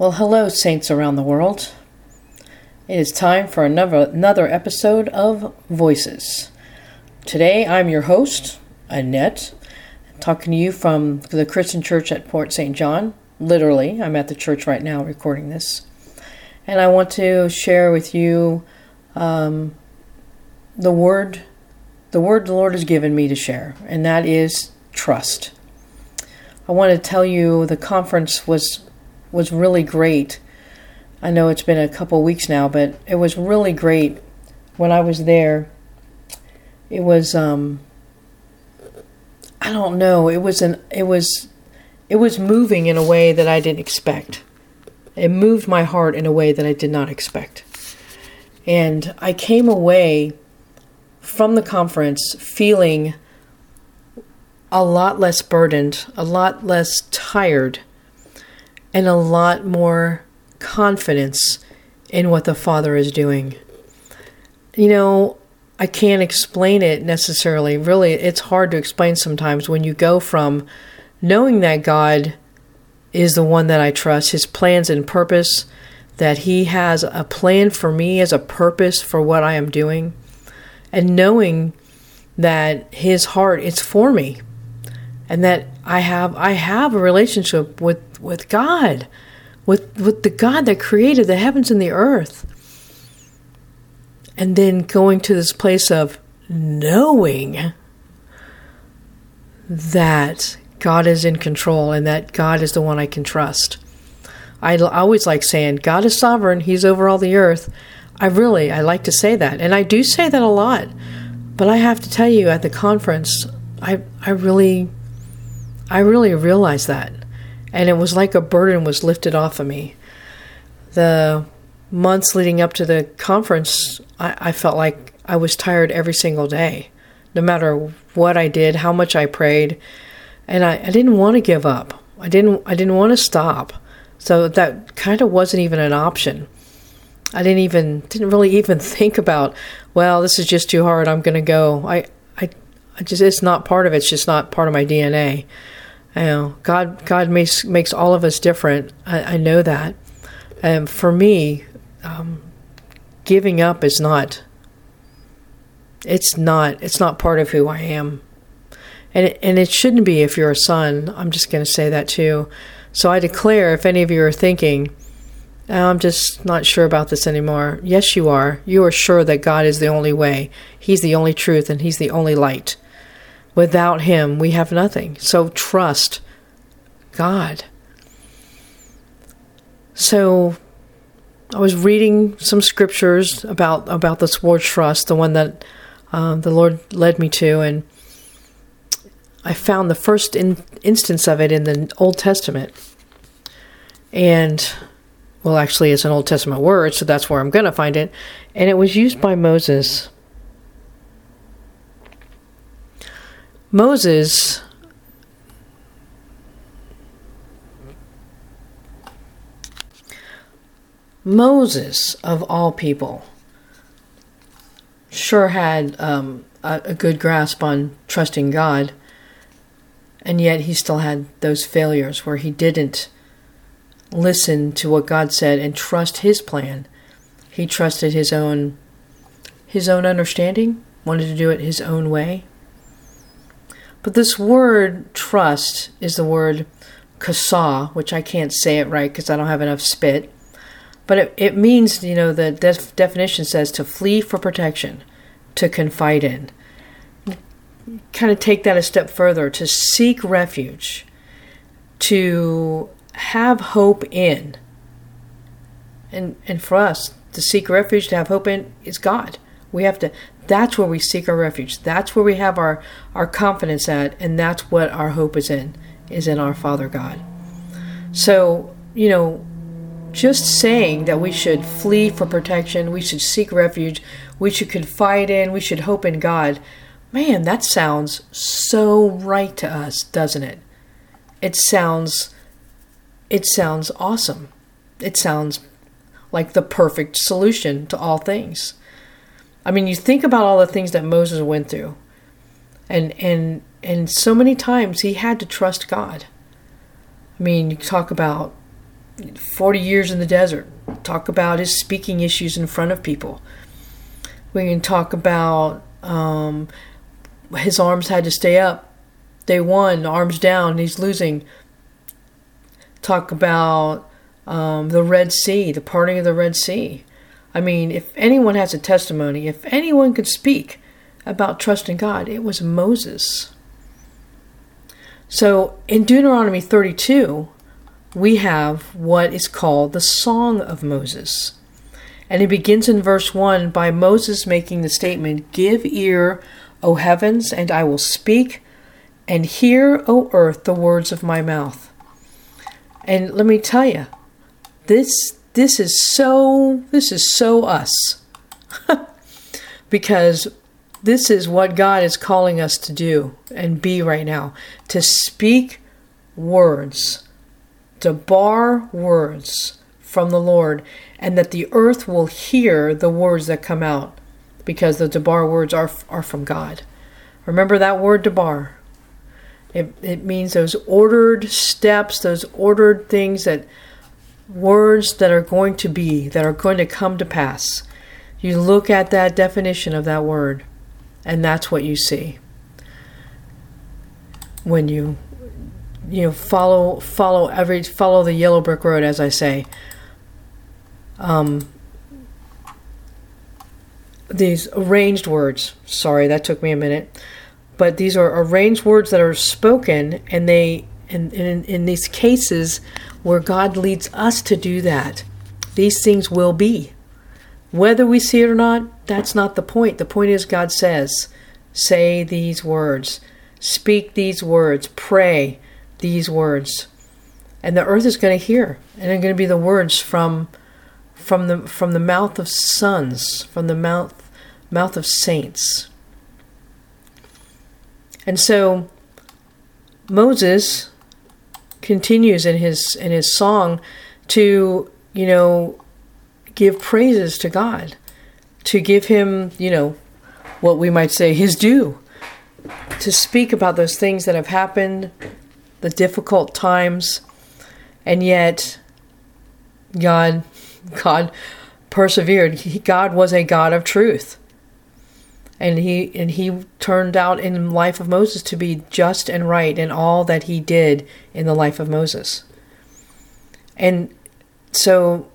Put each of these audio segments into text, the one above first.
Well, hello, saints around the world. It is time for another, another episode of Voices. Today, I'm your host, Annette, talking to you from the Christian Church at Port St. John. Literally, I'm at the church right now recording this. And I want to share with you um, the word, the word the Lord has given me to share, and that is trust. I want to tell you the conference was was really great. I know it's been a couple weeks now, but it was really great when I was there. It was um I don't know, it was an it was it was moving in a way that I didn't expect. It moved my heart in a way that I did not expect. And I came away from the conference feeling a lot less burdened, a lot less tired, and a lot more confidence in what the Father is doing. You know, I can't explain it necessarily. Really, it's hard to explain sometimes when you go from knowing that God is the one that I trust, His plans and purpose, that He has a plan for me as a purpose for what I am doing, and knowing that His heart is for me, and that I have I have a relationship with with God with, with the God that created the heavens and the earth. And then going to this place of knowing that God is in control and that God is the one I can trust. I always like saying, God is sovereign, He's over all the earth. I really, I like to say that. And I do say that a lot. But I have to tell you, at the conference, I, I really, I really realized that and it was like a burden was lifted off of me. The months leading up to the conference, I, I felt like I was tired every single day, no matter what I did, how much I prayed, and I, I didn't want to give up. I didn't I didn't want to stop. So that kind of wasn't even an option. I didn't even didn't really even think about, well, this is just too hard. I'm going to go. I I I just it's not part of it. It's just not part of my DNA. You know, God, God makes makes all of us different. I, I know that. And for me, um, giving up is not. It's not. It's not part of who I am, and it, and it shouldn't be if you're a son. I'm just going to say that too. So I declare, if any of you are thinking, oh, I'm just not sure about this anymore. Yes, you are. You are sure that God is the only way. He's the only truth, and He's the only light. Without Him, we have nothing. So trust God. So I was reading some scriptures about about this word trust, the one that uh, the Lord led me to, and I found the first in, instance of it in the Old Testament. And well, actually, it's an Old Testament word, so that's where I'm going to find it. And it was used by Moses Moses Moses, of all people, sure had um, a, a, good grasp on trusting God, and yet he still had those failures where he didn't listen to what God said and trust His plan. He trusted his own his own understanding, wanted to do it his own way. But this word trust is the word kasa, which I can't say it right because I don't have enough spit. But it, it means, you know, the def- definition says to flee for protection, to confide in. Kind of take that a step further, to seek refuge, to have hope in. And, and for us, to seek refuge, to have hope in, is God. We have to that's where we seek our refuge. That's where we have our, our confidence at, and that's what our hope is in, is in our Father God. So, you know, just saying that we should flee for protection, we should seek refuge, we should confide in, we should hope in God, man, that sounds so right to us, doesn't it? It sounds it sounds awesome. It sounds like the perfect solution to all things. I mean, you think about all the things that Moses went through, and and and so many times he had to trust God. I mean, you talk about 40 years in the desert. Talk about his speaking issues in front of people. We can talk about um, his arms had to stay up. Day one, arms down, he's losing. Talk about um, the Red Sea, the parting of the Red Sea. I mean, if anyone has a testimony, if anyone could speak about trusting God, it was Moses. So in Deuteronomy 32, we have what is called the Song of Moses. And it begins in verse 1 by Moses making the statement Give ear, O heavens, and I will speak, and hear, O earth, the words of my mouth. And let me tell you, this this is so this is so us. because this is what God is calling us to do and be right now to speak words, debar words from the Lord, and that the earth will hear the words that come out because the debar words are, are from God. Remember that word debar. It, it means those ordered steps, those ordered things that words that are going to be, that are going to come to pass. You look at that definition of that word, and that's what you see. When you you know follow follow every follow the yellow brick road as i say. Um, these arranged words sorry that took me a minute. But these are arranged words that are spoken and they in, in, in these cases where god leads us to do that these things will be. Whether we see it or not that's not the point. The point is god says say these words. Speak these words. Pray these words. And the earth is going to hear and they're going to be the words from from the from the mouth of sons from the mouth mouth of saints. And so Moses continues in his in his song to you know give praises to God to give him you know what we might say his due to speak about those things that have happened the difficult times, and yet God, God persevered. He, God was a God of truth, and he and he turned out in the life of Moses to be just and right in all that he did in the life of Moses. And so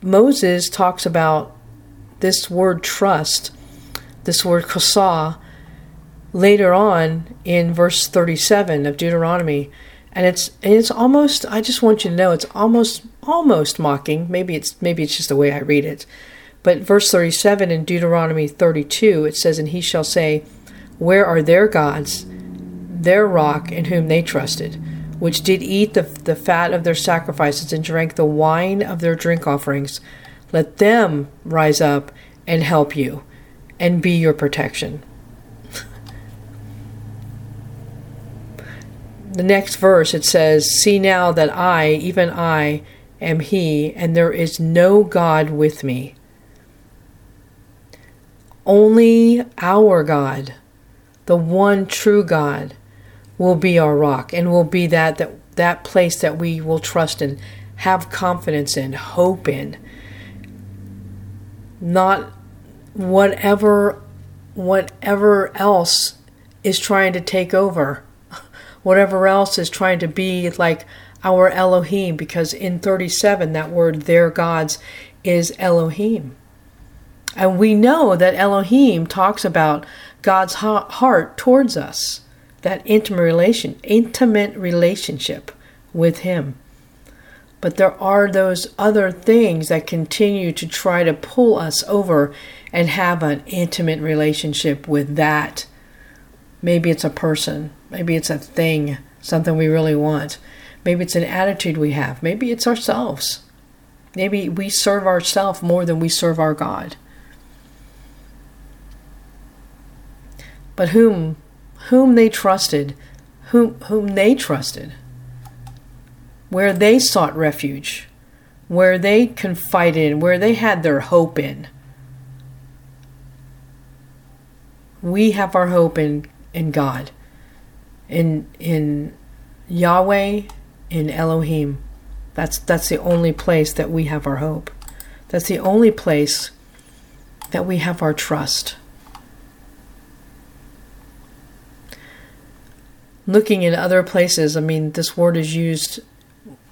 Moses talks about this word trust, this word chasah, later on in verse 37 of Deuteronomy. And it's and it's almost I just want you to know it's almost almost mocking. Maybe it's maybe it's just the way I read it. But verse 37 in Deuteronomy 32 it says and he shall say where are their gods their rock in whom they trusted which did eat the, the fat of their sacrifices and drank the wine of their drink offerings let them rise up and help you and be your protection the next verse it says, See now that I, even I, am He, and there is no God with me. Only our God, the one true God, will be our rock and will be that, that, that place that we will trust in, have confidence in, hope in. Not whatever whatever else is trying to take over whatever else is trying to be like our Elohim, because in 37, that word, their gods, is Elohim. And we know that Elohim talks about God's heart towards us, that intimate relation, intimate relationship with Him. But there are those other things that continue to try to pull us over and have an intimate relationship with that. Maybe it's a person, Maybe it's a thing, something we really want. Maybe it's an attitude we have. Maybe it's ourselves. Maybe we serve ourselves more than we serve our God. But whom whom they trusted, whom whom they trusted, where they sought refuge, where they confided in, where they had their hope in. We have our hope in, in God in in Yahweh, in Elohim. That's that's the only place that we have our hope. That's the only place that we have our trust. Looking in other places, I mean, this word is used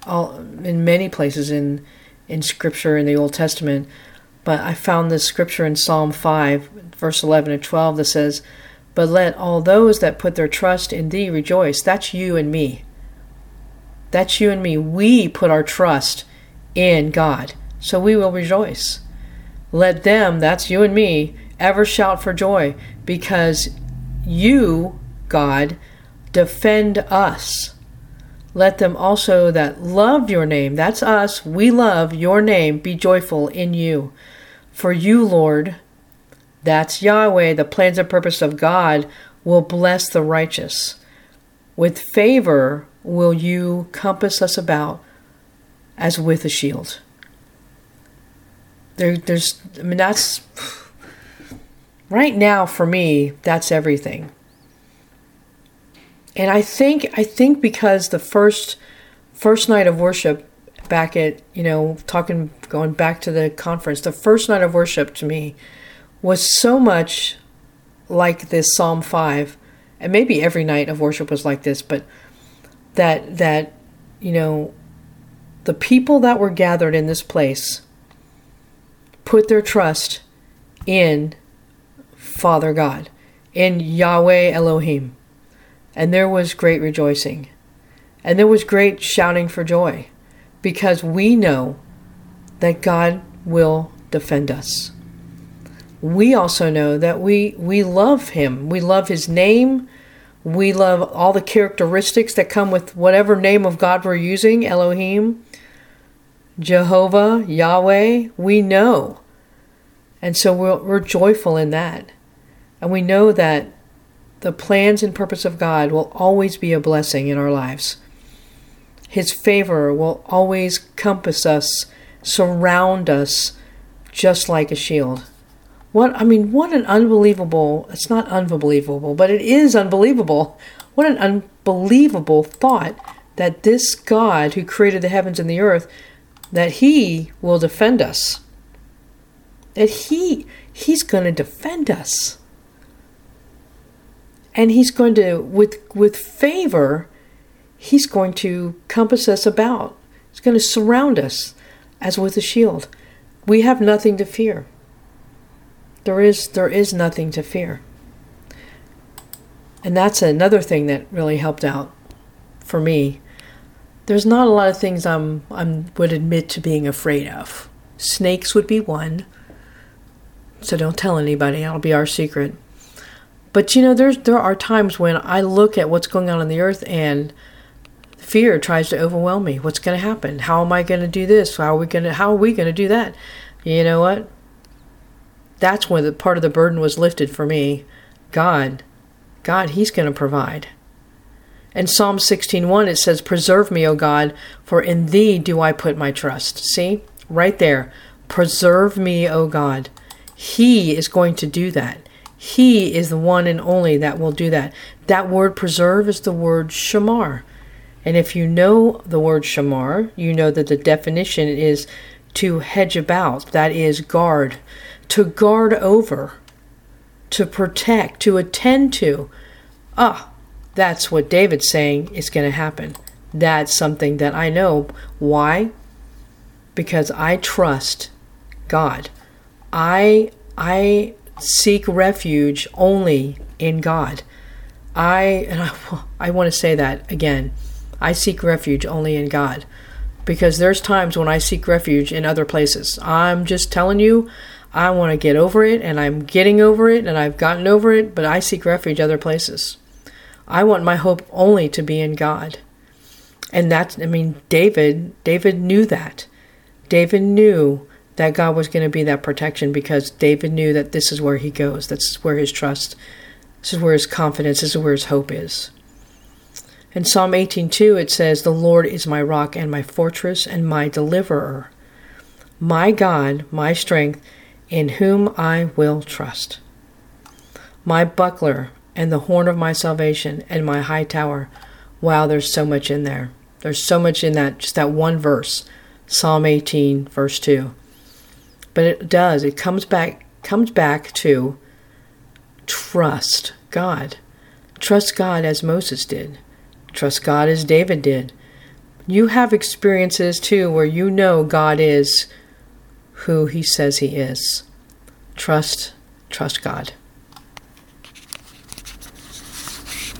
all in many places in in Scripture in the Old Testament. But I found this scripture in Psalm 5, verse 11 and 12 that says, But let all those that put their trust in thee rejoice. That's you and me. That's you and me. We put our trust in God, so we will rejoice. Let them, that's you and me, ever shout for joy because you, God, defend us. Let them also that love your name, that's us, we love your name, be joyful in you. For you, Lord, that's Yahweh, the plans and purpose of God will bless the righteous. With favor will you compass us about as with a shield. There, there's, I mean, that's right now for me, that's everything. And I think, I think because the first, first night of worship back at, you know, talking, going back to the conference, the first night of worship to me was so much like this Psalm 5. And maybe every night of worship was like this, but that that you know the people that were gathered in this place put their trust in Father God, in Yahweh Elohim. And there was great rejoicing. And there was great shouting for joy because we know that God will defend us. We also know that we, we love Him. We love His name. We love all the characteristics that come with whatever name of God we're using Elohim, Jehovah, Yahweh. We know. And so we're, we're joyful in that. And we know that the plans and purpose of God will always be a blessing in our lives. His favor will always compass us, surround us, just like a shield. What I mean, what an unbelievable, it's not unbelievable, but it is unbelievable. What an unbelievable thought that this God who created the heavens and the earth that he will defend us. That he he's going to defend us. And he's going to with with favor he's going to compass us about. He's going to surround us as with a shield. We have nothing to fear. There is there is nothing to fear. And that's another thing that really helped out for me. There's not a lot of things I'm I'm would admit to being afraid of. Snakes would be one. So don't tell anybody. That'll be our secret. But you know, there's there are times when I look at what's going on in the earth and fear tries to overwhelm me. What's going to happen? How am I going to do this? How are we going to how are we going to do that? You know what? that's when the part of the burden was lifted for me. God, God, He's going to provide. And Psalm 16:1 it says, "Preserve me, O God, for in Thee do I put my trust." See, right there, preserve me, O God. He is going to do that. He is the one and only that will do that. That word preserve is the word shamar. And if you know the word shamar, you know that the definition is to hedge about, that is, guard to guard over, to protect, to attend to. Ah, that's what David's saying is going to happen. That's something that I know. Why? Because I trust God. I I seek refuge only in God. I and I, I want to say that again. I seek refuge only in God because there's times when I seek refuge in other places. I'm just telling you, I want to get over it, and I'm getting over it, and I've gotten over it, but I seek refuge other places. I want my hope only to be in God. And that's, I mean, David, David knew that. David knew that God was going to be that protection because David knew that this is where he goes. That's where his trust, this is where his confidence, this is where his hope is. In Psalm 18:2 it says, "The Lord is my rock and my fortress and my deliverer, my God, my strength, in whom I will trust. My buckler and the horn of my salvation and my high tower. Wow, there's so much in there. There's so much in that, just that one verse, Psalm 18, verse 2. But it does, it comes back, comes back to trust God. Trust God as Moses did. Trust God as David did. You have experiences too where you know God is who he says he is. Trust, trust God.